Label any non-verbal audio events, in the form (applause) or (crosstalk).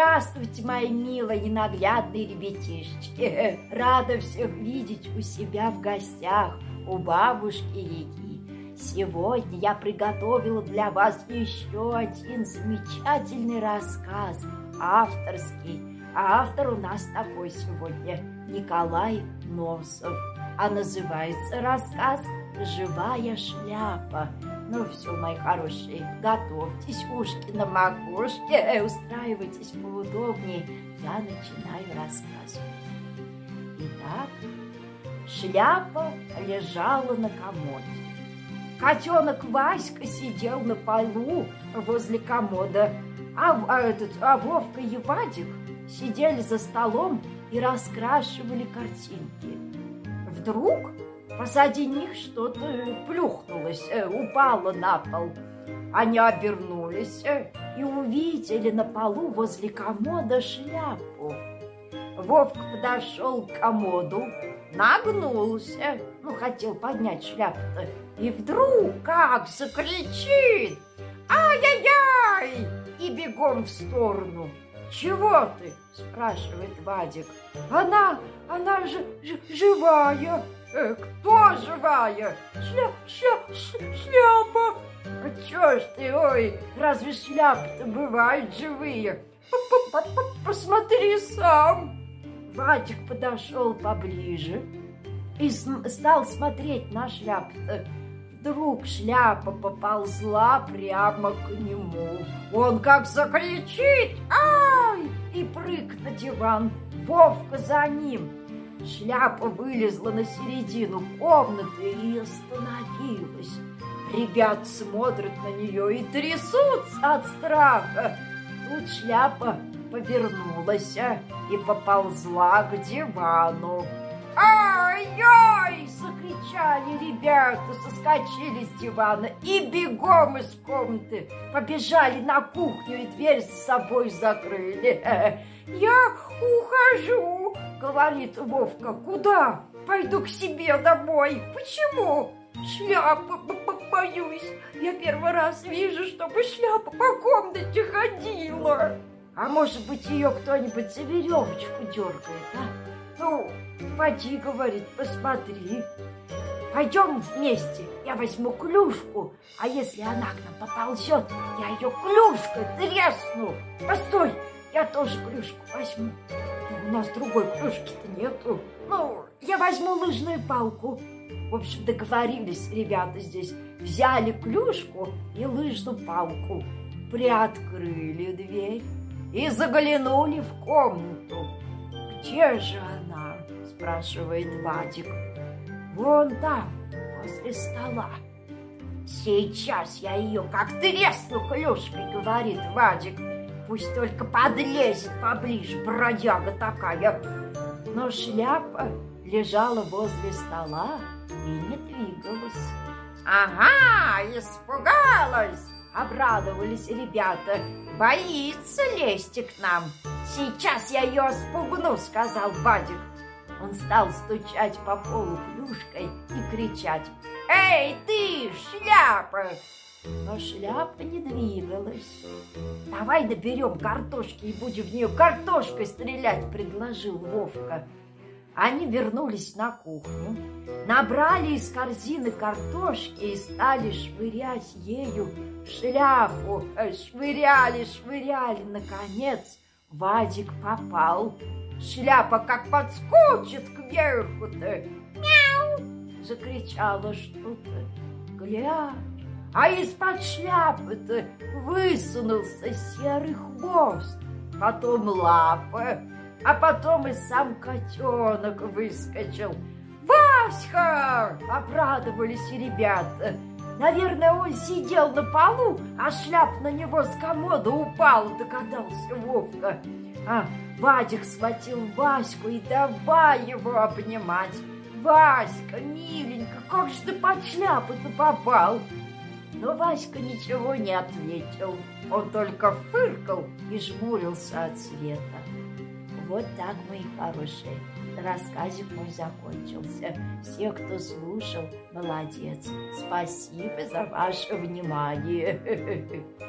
Здравствуйте, мои милые ненаглядные ребятишечки. (laughs) Рада всех видеть у себя в гостях, у бабушки Яги. Сегодня я приготовила для вас еще один замечательный рассказ, авторский. А автор у нас такой сегодня, Николай Носов. А называется рассказ «Живая шляпа». Ну все, мои хорошие, готовьтесь, ушки на макушке, э, устраивайтесь поудобнее. Я начинаю рассказывать. Итак, шляпа лежала на комоде. Котенок Васька сидел на полу возле комода, а, а, этот, а Вовка и Вадик сидели за столом и раскрашивали картинки. Вдруг Позади них что-то плюхнулось, э, упало на пол. Они обернулись э, и увидели на полу возле комода шляпу. Вовка подошел к комоду, нагнулся, ну, хотел поднять шляпу-то, и вдруг как закричит «Ай-яй-яй!» и бегом в сторону. «Чего ты?» – спрашивает Вадик. «Она, она же живая!» Э, кто живая? Шля, шля, шля, шляпа. А чё ж ты, ой, разве шляпы-то бывают живые? Посмотри сам. Вадик подошел поближе и стал смотреть на шляпу-то. Вдруг шляпа поползла прямо к нему. Он как закричит «Ай!» и прыг на диван. Вовка за ним. Шляпа вылезла на середину комнаты и остановилась. Ребят смотрят на нее и трясутся от страха. Тут шляпа повернулась и поползла к дивану. «Ай-яй!» – закричали ребята, соскочили с дивана и бегом из комнаты побежали на кухню и дверь с собой закрыли. (laughs) «Я ухожу!» – говорит Вовка. «Куда?» «Пойду к себе домой». «Почему?» «Шляпы боюсь. Я первый раз вижу, чтобы шляпа по комнате ходила». «А может быть, ее кто-нибудь за веревочку дергает, а?» Ну, поди, говорит, посмотри. Пойдем вместе, я возьму клюшку, а если она к нам поползет, я ее клюшкой тресну. Постой, я тоже клюшку возьму. Но у нас другой клюшки-то нету. Ну, я возьму лыжную палку. В общем, договорились ребята здесь. Взяли клюшку и лыжную палку, приоткрыли дверь и заглянули в комнату. Где же она? Спрашивает Вадик. Вон там, возле стола. Сейчас я ее как тресну клюшкой, говорит Вадик. Пусть только подлезет поближе, бродяга такая. Но шляпа лежала возле стола и не двигалась. Ага, испугалась, обрадовались ребята. Боится лезть к нам. Сейчас я ее спугну, сказал Вадик. Он стал стучать по полу клюшкой и кричать. Эй, ты, шляпа! Но шляпа не двигалась. Давай доберем картошки и будем в нее картошкой стрелять, предложил Вовка. Они вернулись на кухню, набрали из корзины картошки и стали швырять ею шляпу. Швыряли, швыряли, наконец – Вадик попал. Шляпа как подскочит кверху-то. Мяу! Закричала что-то. Глядь, а из-под шляпы-то высунулся серый хвост, потом лапа, а потом и сам котенок выскочил. «Васька!» — обрадовались ребята. Наверное, он сидел на полу, а шляп на него с комода упал, догадался Вовка. А Вадик схватил Ваську и давай его обнимать. Васька, миленько, как же ты под шляпу-то попал? Но Васька ничего не ответил. Он только фыркал и жмурился от света. Вот так, мои хорошие, рассказик мой закончился. Все, кто слушал, молодец. Спасибо за ваше внимание. (laughs)